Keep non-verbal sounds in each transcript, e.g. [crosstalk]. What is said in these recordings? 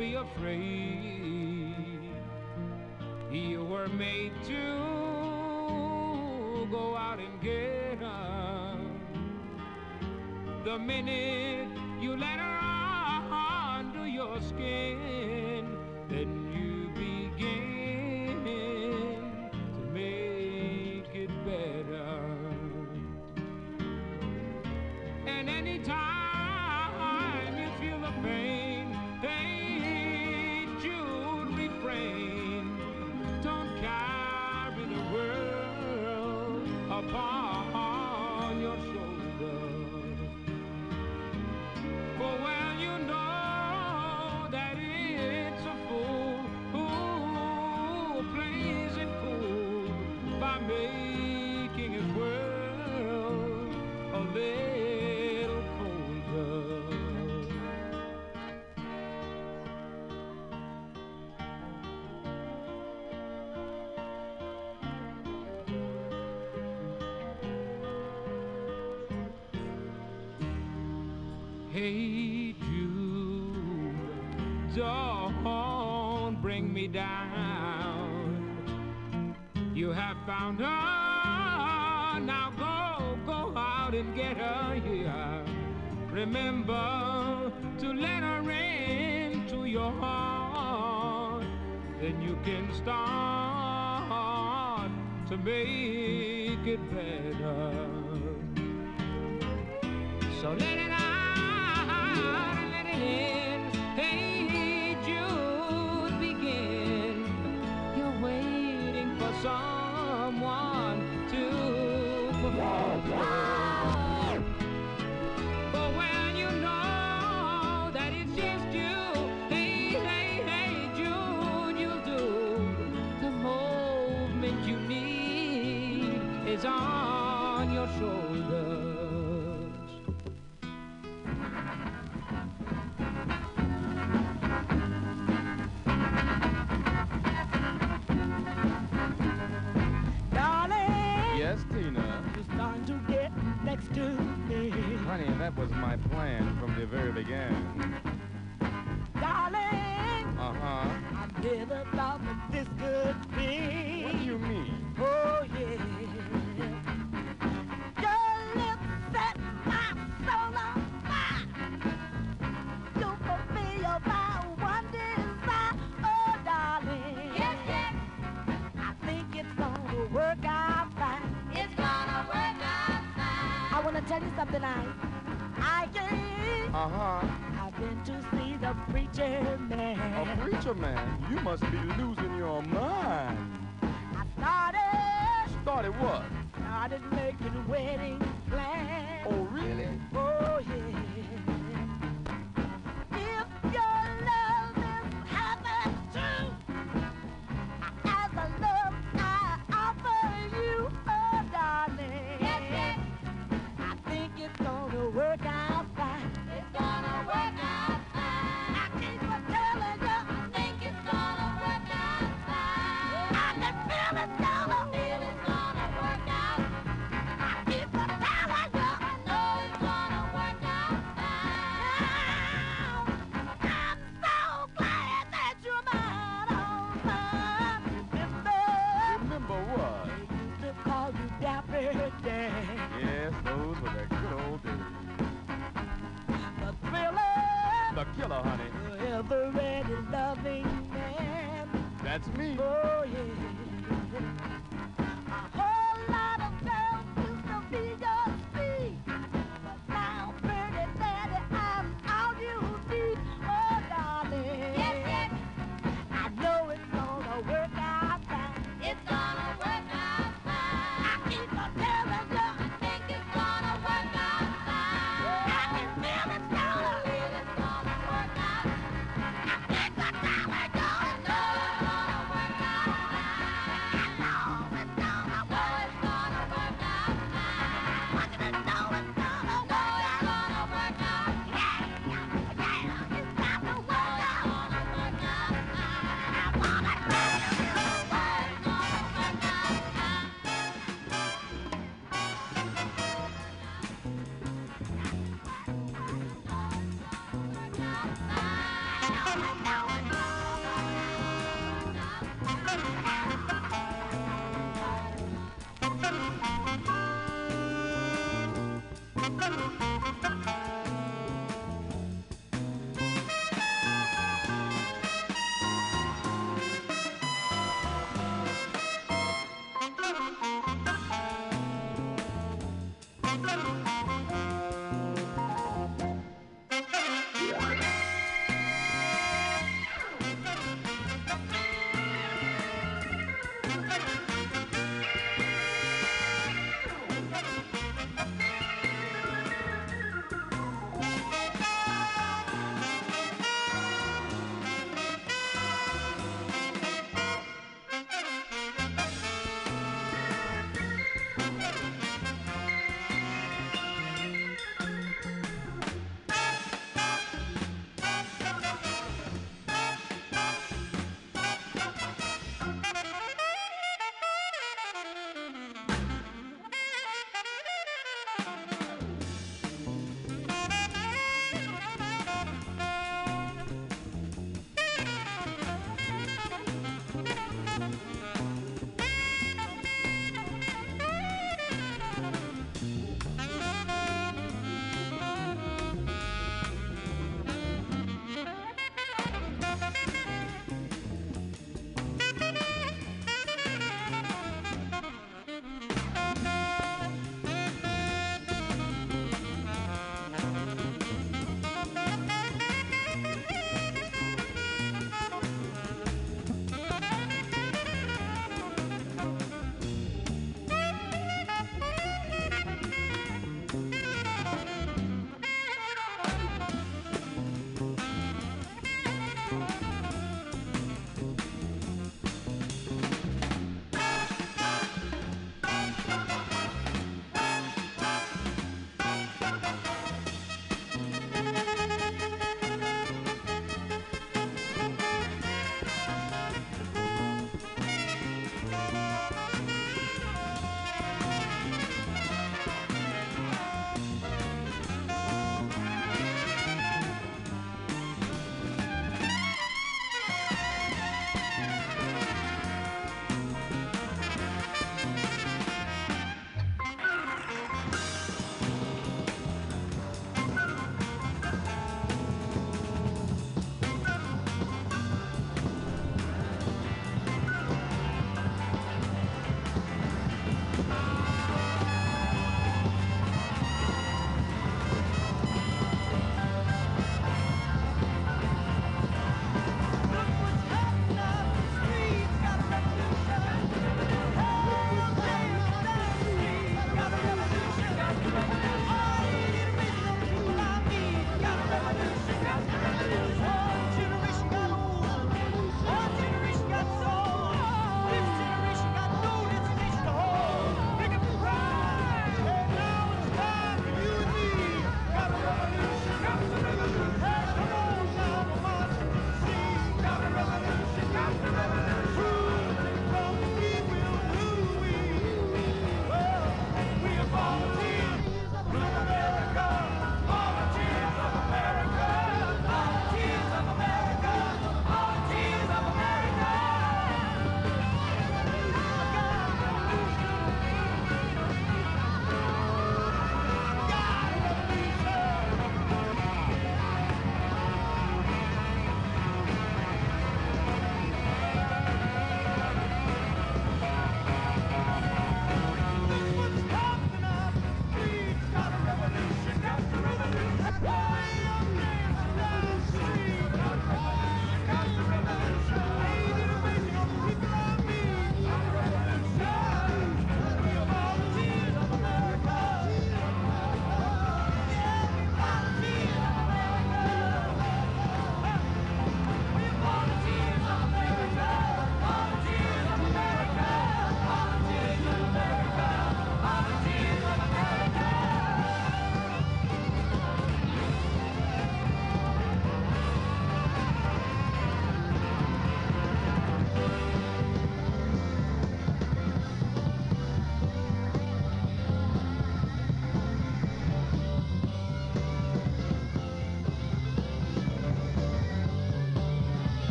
be afraid. You were made to go out and get her. The minute remember to let her into your heart, then you can start to make it better. So let it is on.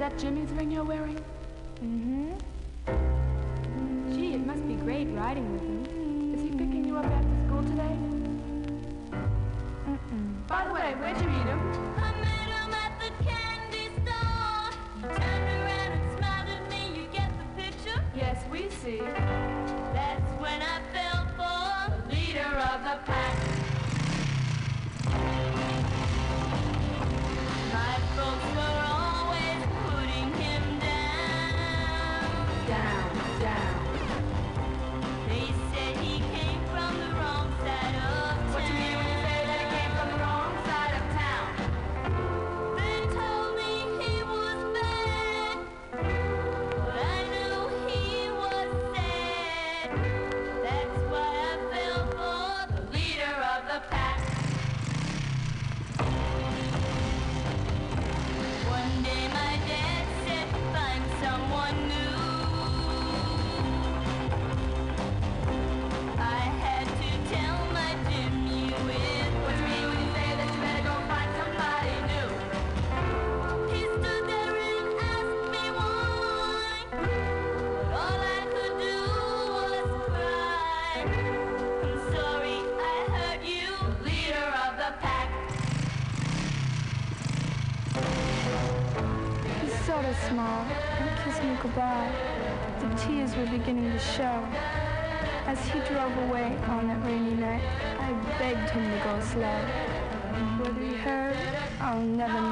That Jimmy's ring you're wearing? bar, the tears were beginning to show. As he drove away on that rainy night, I begged him to go slow. Whether he heard, I'll never know.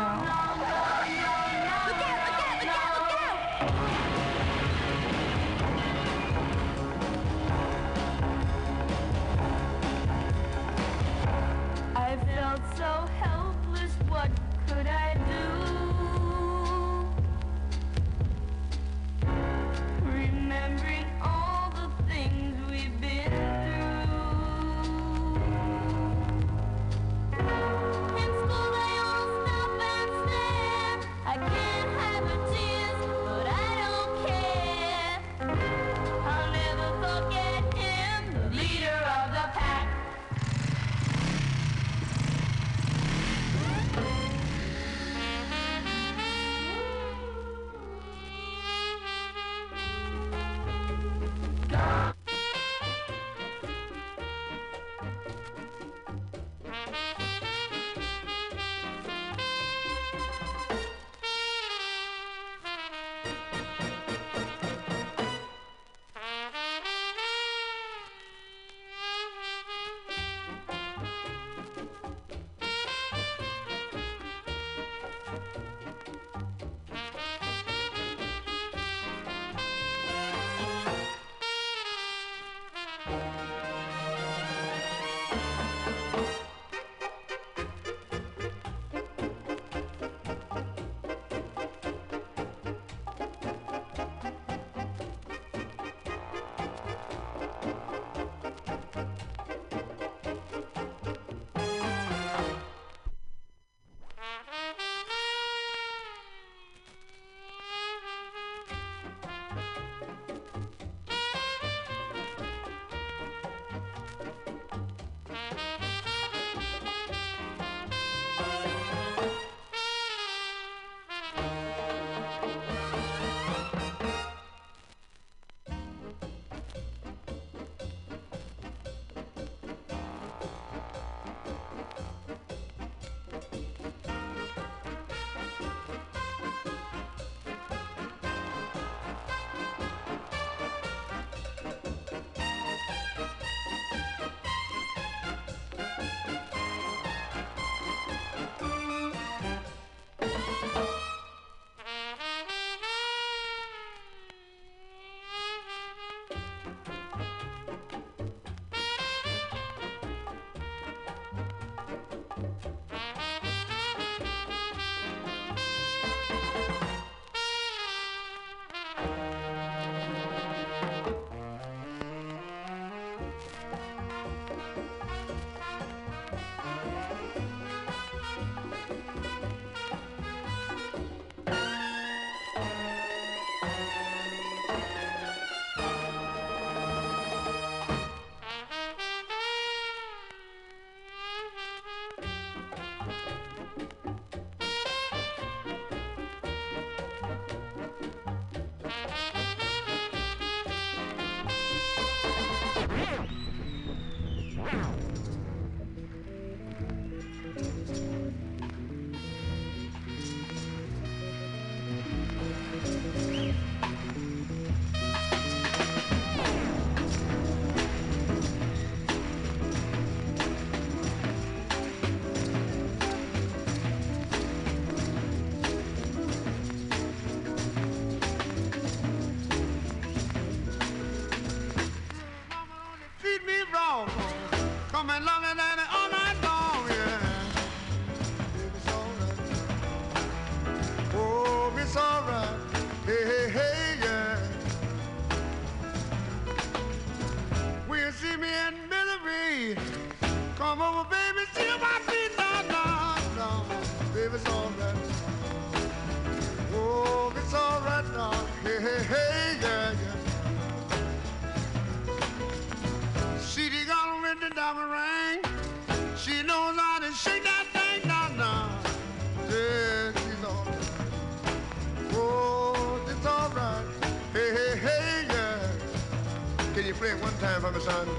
son.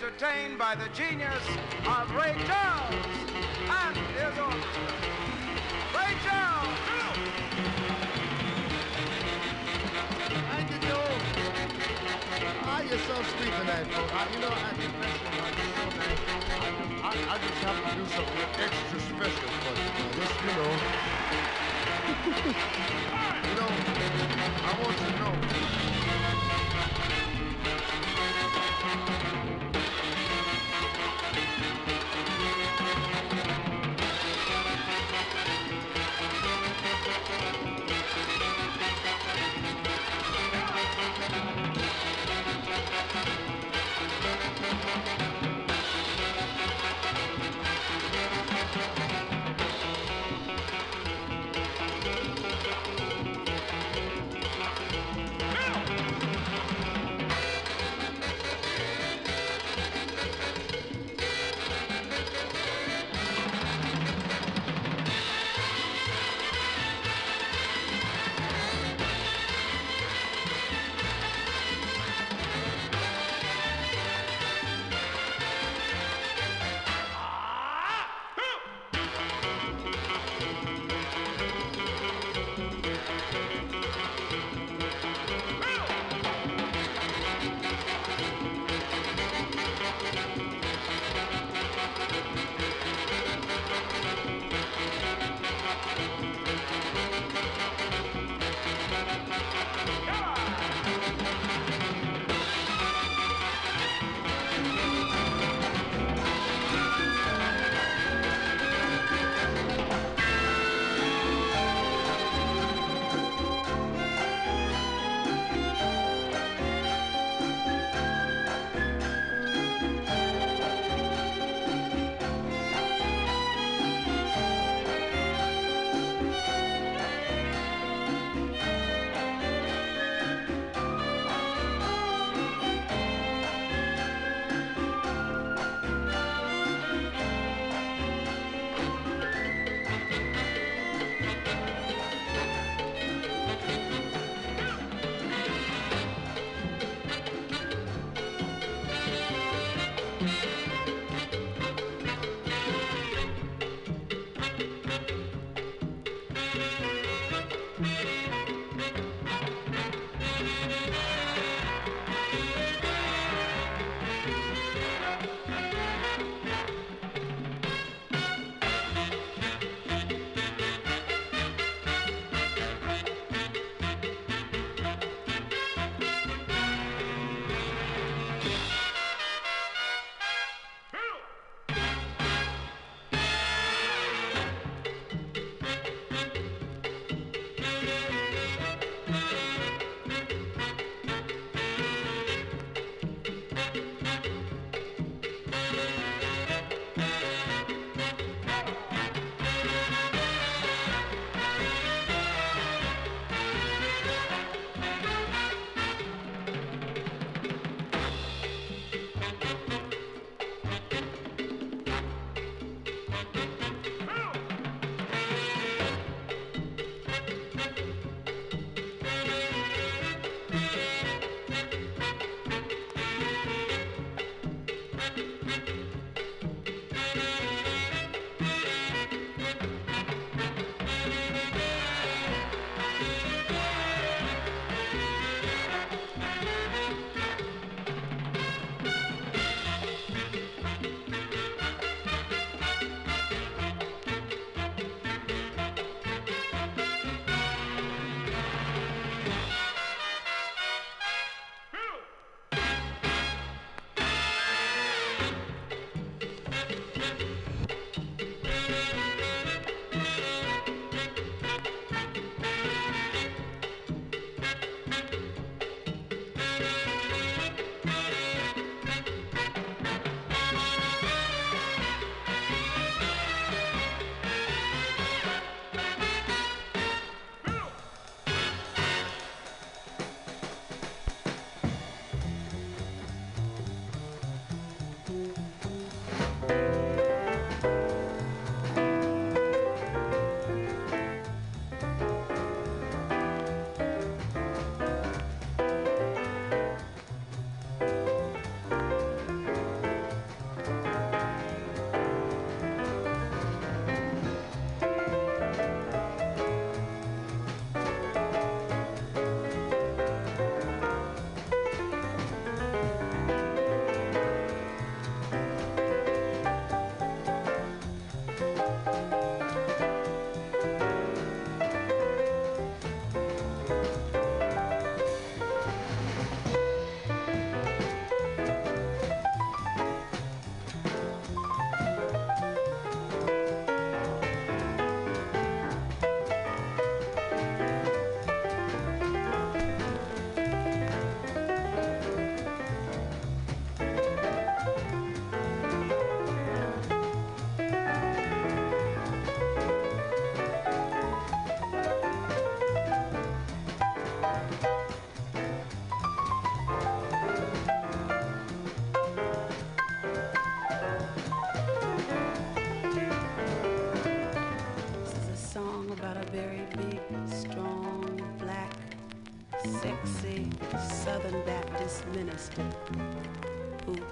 entertained by the genius of Ray Charles and his orchestra. Ray Charles! Thank you, Joe. Ah, you're so sweet tonight, folks. You know, I'm you, I. I, I, just have to do something extra special for you. Just, you know. [laughs] you know, I want you to know.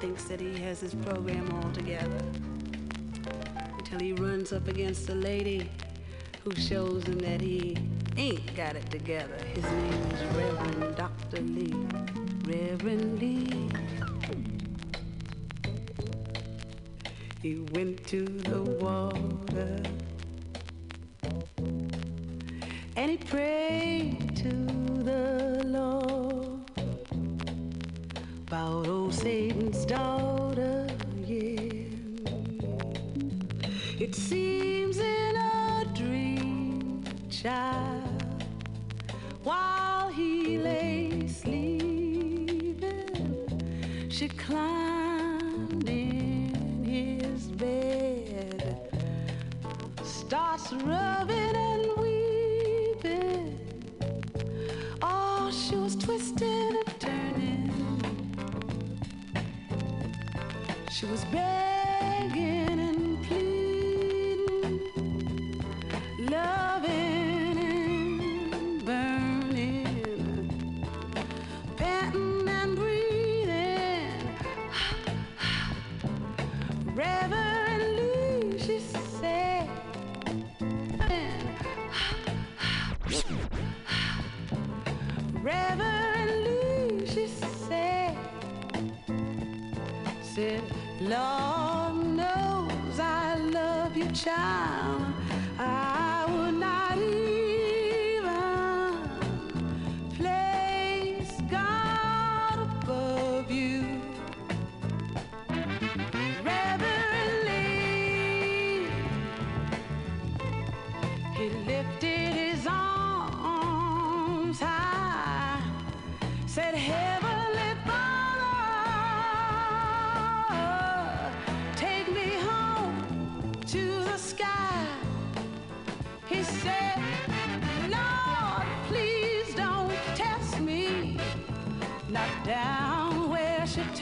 thinks that he has his program all together until he runs up against a lady who shows him that he ain't got it together. His name is Reverend Dr. Lee. Reverend Lee. He went to the water She was bad.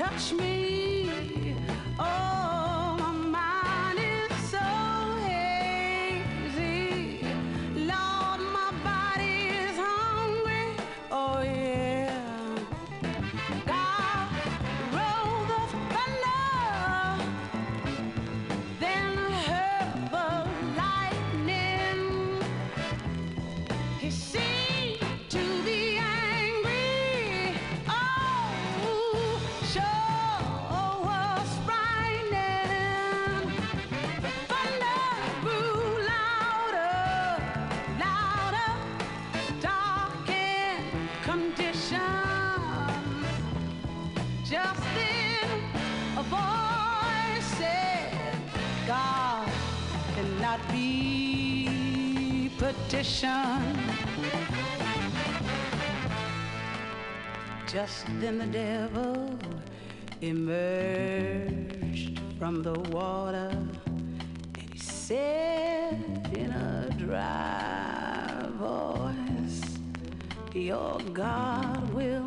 touch me. station. Just then the devil emerged from the water and he said in a dry voice, Your God will.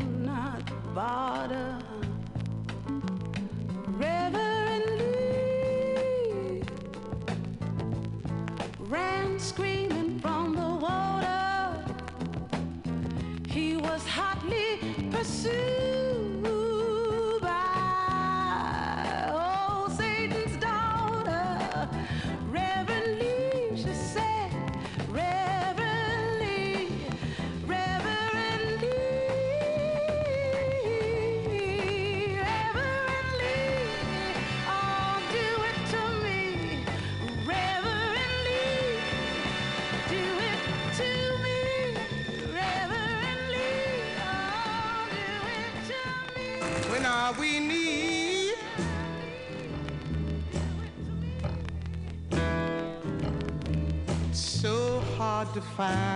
find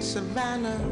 Savannah.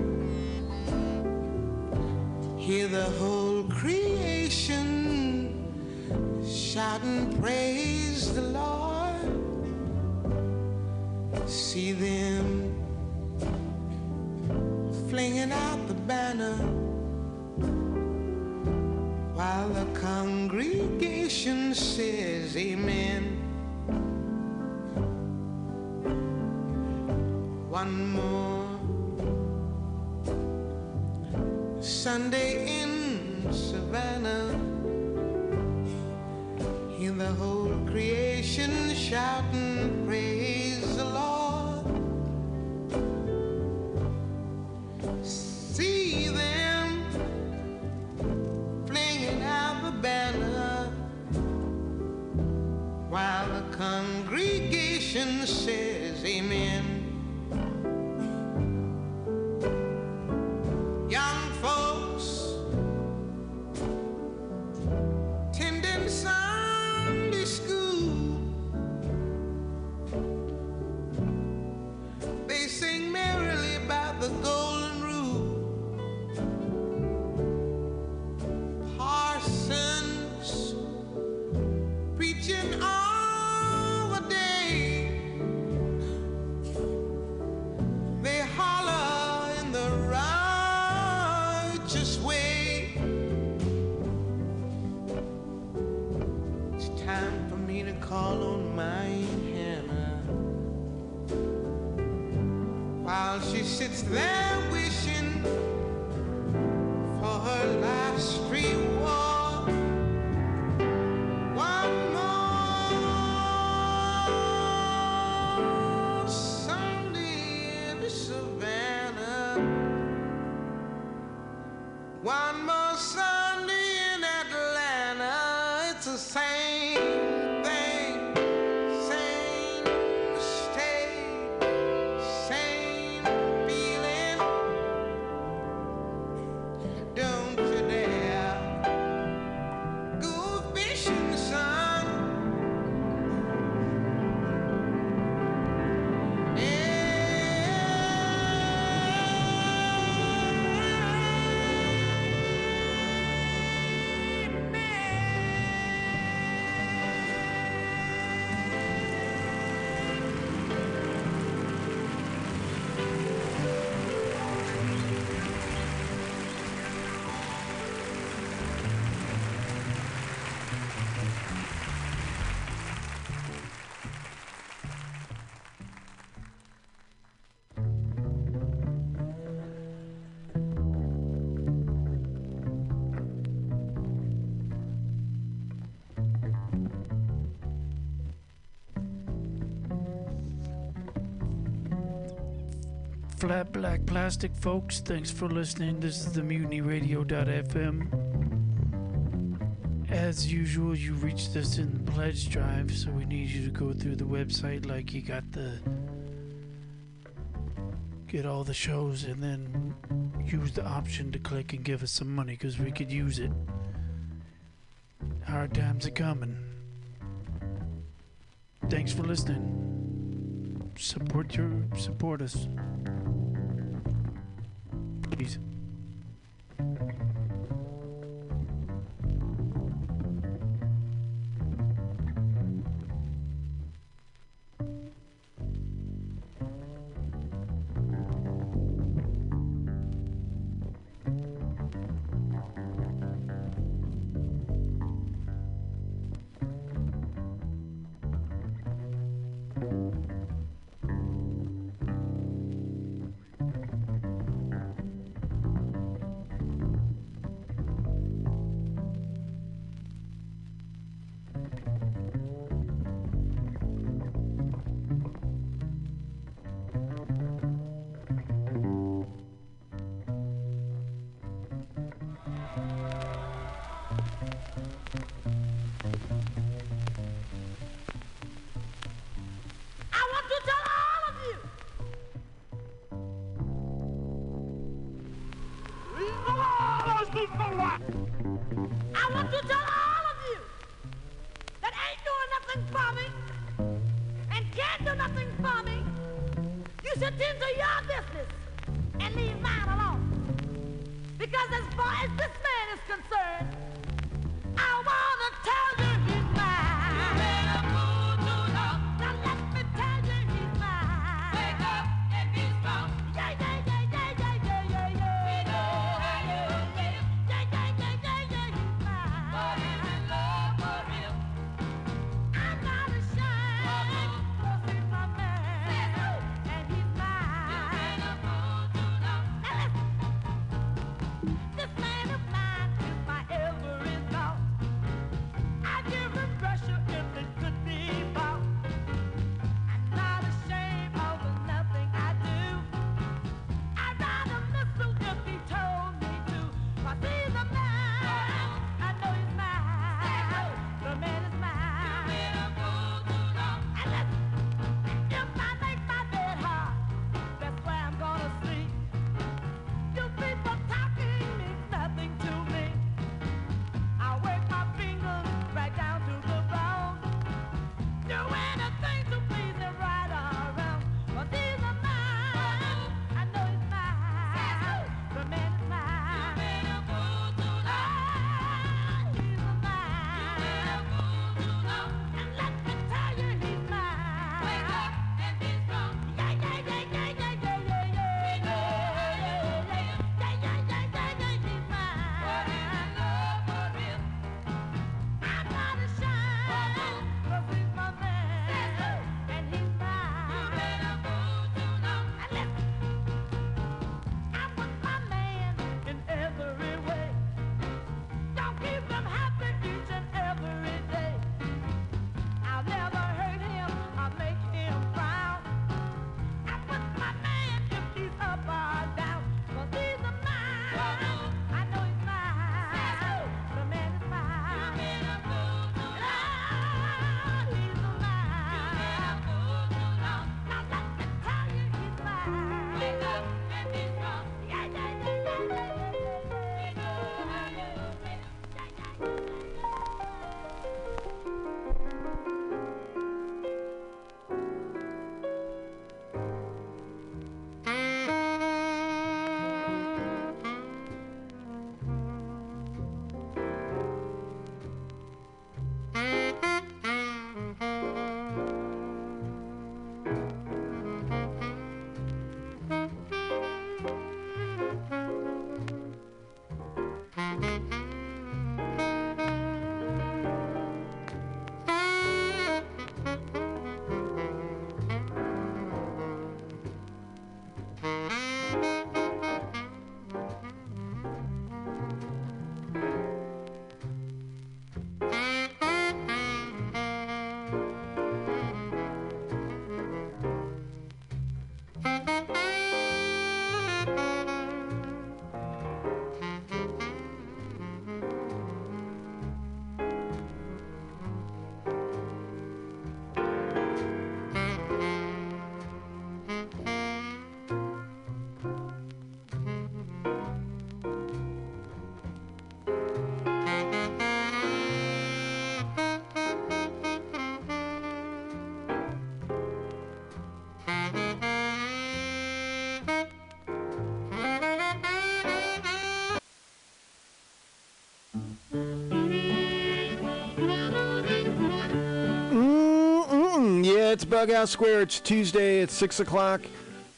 Flat black plastic, folks. Thanks for listening. This is the mutiny mutinyradio.fm. As usual, you reached us in the pledge drive, so we need you to go through the website like you got the. Get all the shows and then use the option to click and give us some money because we could use it. Hard times are coming. Thanks for listening. Support your support us. Bughouse Square. It's Tuesday. It's six o'clock.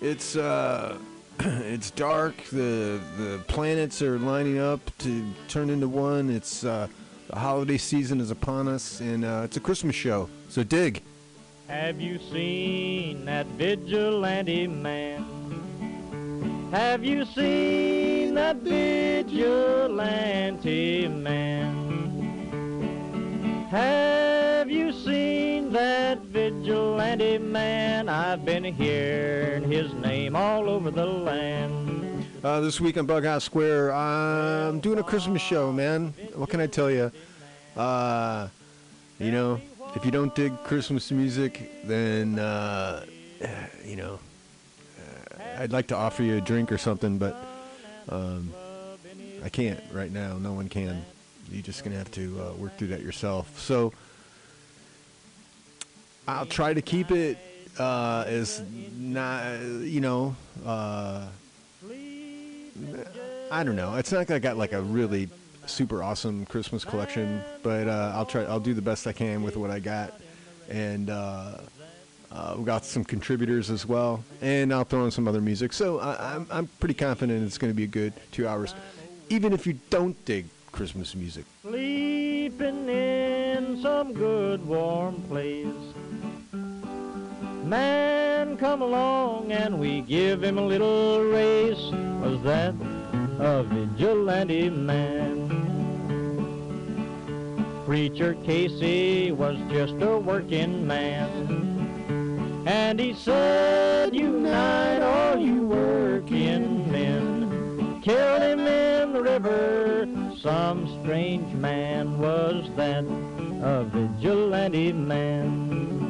It's uh, [clears throat] it's dark. The the planets are lining up to turn into one. It's uh, the holiday season is upon us, and uh, it's a Christmas show. So dig. Have you seen that vigilante man? Have you seen that vigilante man? Have man? I've been hearing his name all over the land. Uh, this week on Bughouse Square, I'm doing a Christmas show, man. What can I tell you? Uh, you know, if you don't dig Christmas music, then uh, you know, uh, I'd like to offer you a drink or something, but um, I can't right now. No one can. You're just gonna have to uh, work through that yourself. So I'll try to keep it uh, as not, you know. Uh, I don't know. It's not like I got like a really super awesome Christmas collection, but uh, I'll try. I'll do the best I can with what I got, and uh, uh, we got some contributors as well, and I'll throw in some other music. So I, I'm I'm pretty confident it's going to be a good two hours, even if you don't dig Christmas music. Sleeping in some good warm place. Man come along and we give him a little race. Was that a vigilante man? Preacher Casey was just a working man. And he said, unite all you working men. Killed him in the river. Some strange man was that, a vigilante man.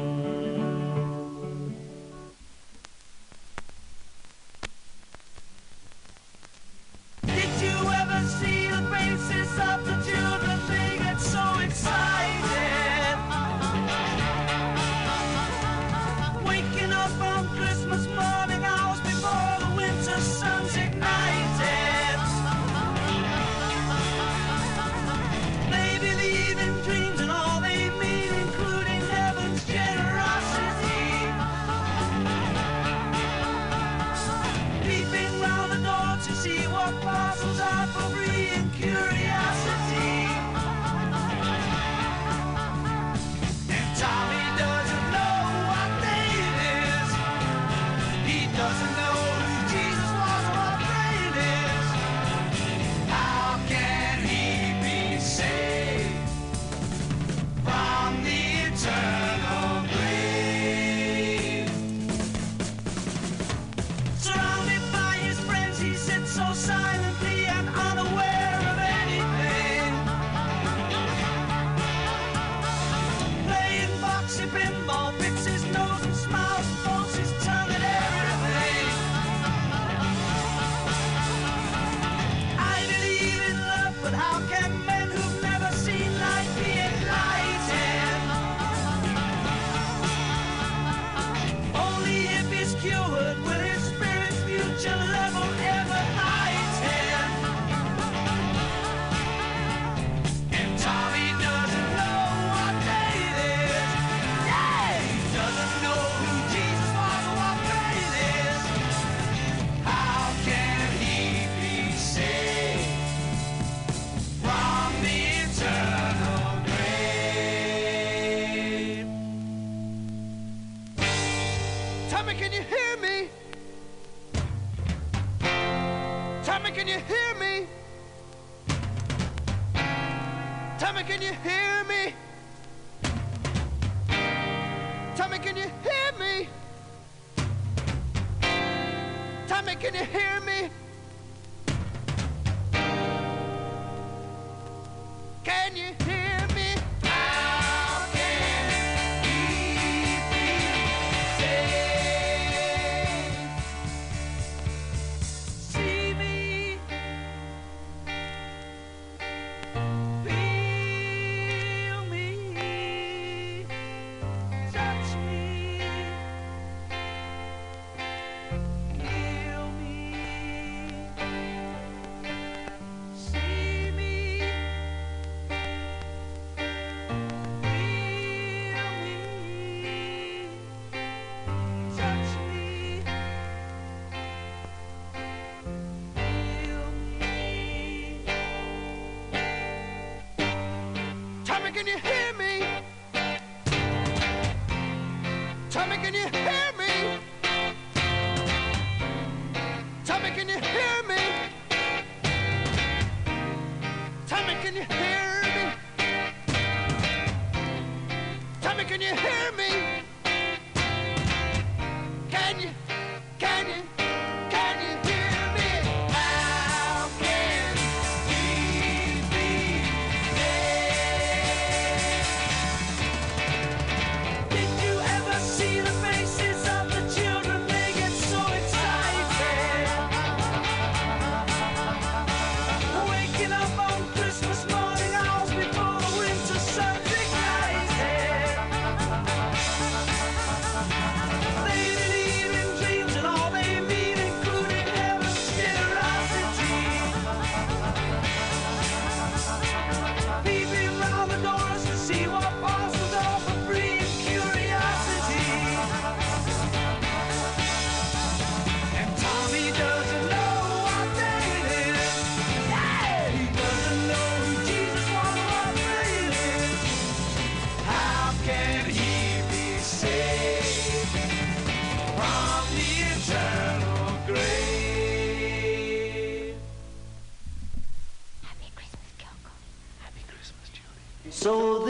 Of the children? can you hear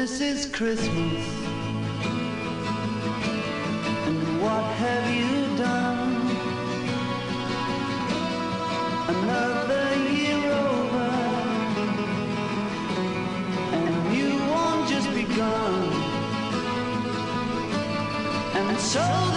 this is Christmas. And what have you done? Another year over, and you won't just be gone. And so.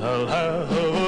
I'll have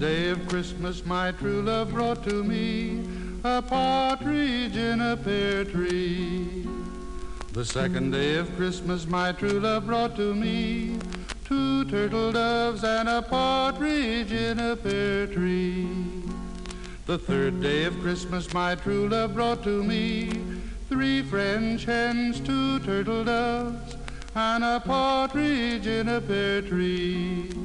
day of Christmas my true love brought to me a partridge in a pear tree. The second day of Christmas my true love brought to me two turtle doves and a partridge in a pear tree. The third day of Christmas my true love brought to me three French hens, two turtle doves, and a partridge in a pear tree.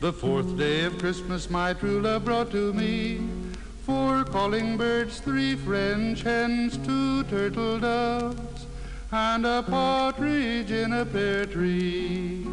The fourth day of Christmas my true love brought to me four calling birds, three French hens, two turtle doves, and a partridge in a pear tree.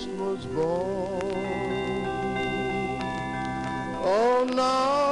Christ was born. Oh, night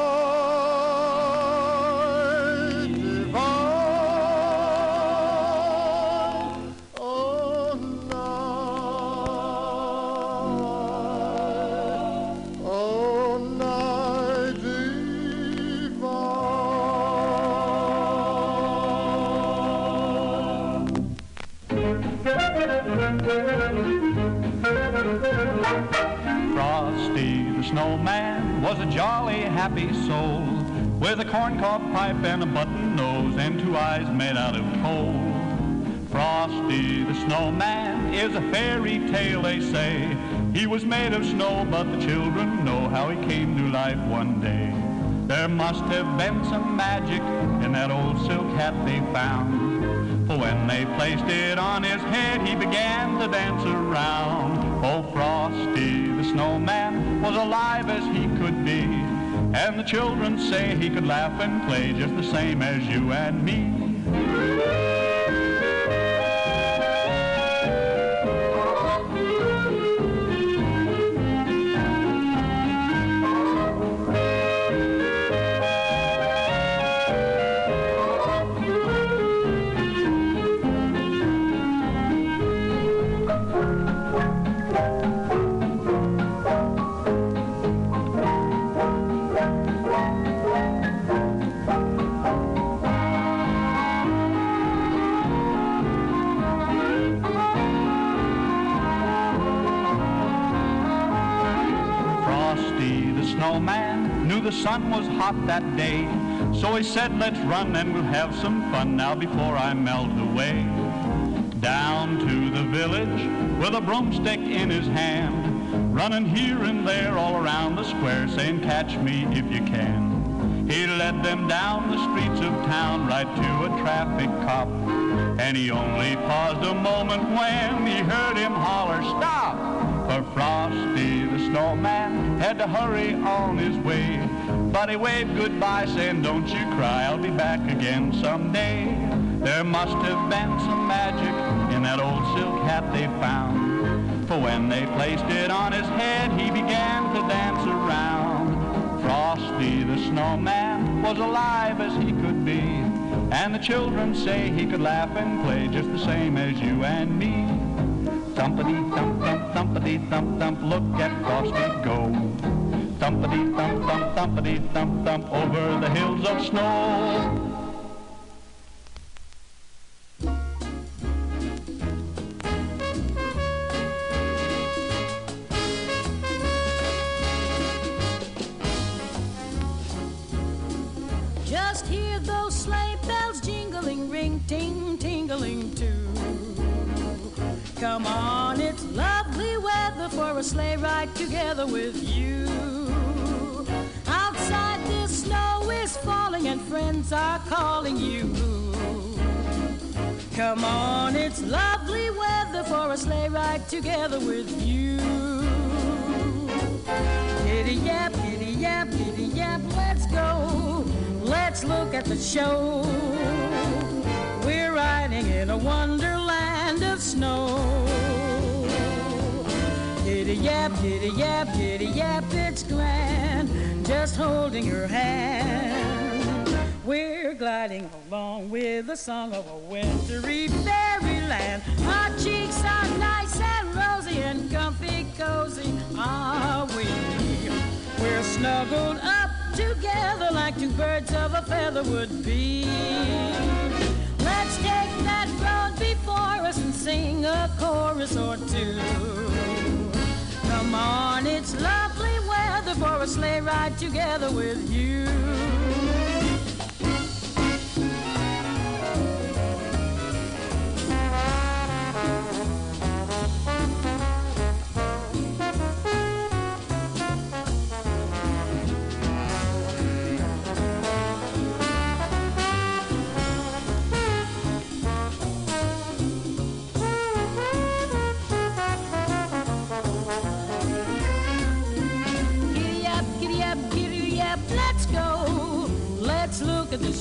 eyes made out of coal. Frosty the snowman is a fairy tale, they say. He was made of snow, but the children know how he came to life one day. There must have been some magic in that old silk hat they found. For when they placed it on his head, he began to dance around. Oh, Frosty the snowman was alive as he could be. And the children say he could laugh and play just the same as you and me. Hot that day. So he said, let's run and we'll have some fun now before I melt away. Down to the village with a broomstick in his hand, running here and there all around the square saying, catch me if you can. He led them down the streets of town right to a traffic cop. And he only paused a moment when he heard him holler, stop! For Frosty the snowman had to hurry on his way. He waved goodbye saying, don't you cry, I'll be back again someday. There must have been some magic in that old silk hat they found. For when they placed it on his head, he began to dance around. Frosty the snowman was alive as he could be. And the children say he could laugh and play just the same as you and me. Thumpity thump thump thumpity thump thump, look at Frosty go. Thumpity thump thump thumpity thump thump over the hills of snow. Together with you. Giddy yap, giddy yap, giddy yap, let's go. Let's look at the show. We're riding in a wonderland of snow. Giddy yap, giddy yap, giddy yap, it's grand. Just holding your hand. We're gliding along with the song of a wintry fairyland. Our cheeks are nice and rosy and comfy cozy are we. We're snuggled up together like two birds of a feather would be. Let's take that road before us and sing a chorus or two. Come on, it's lovely weather for a sleigh ride together with you.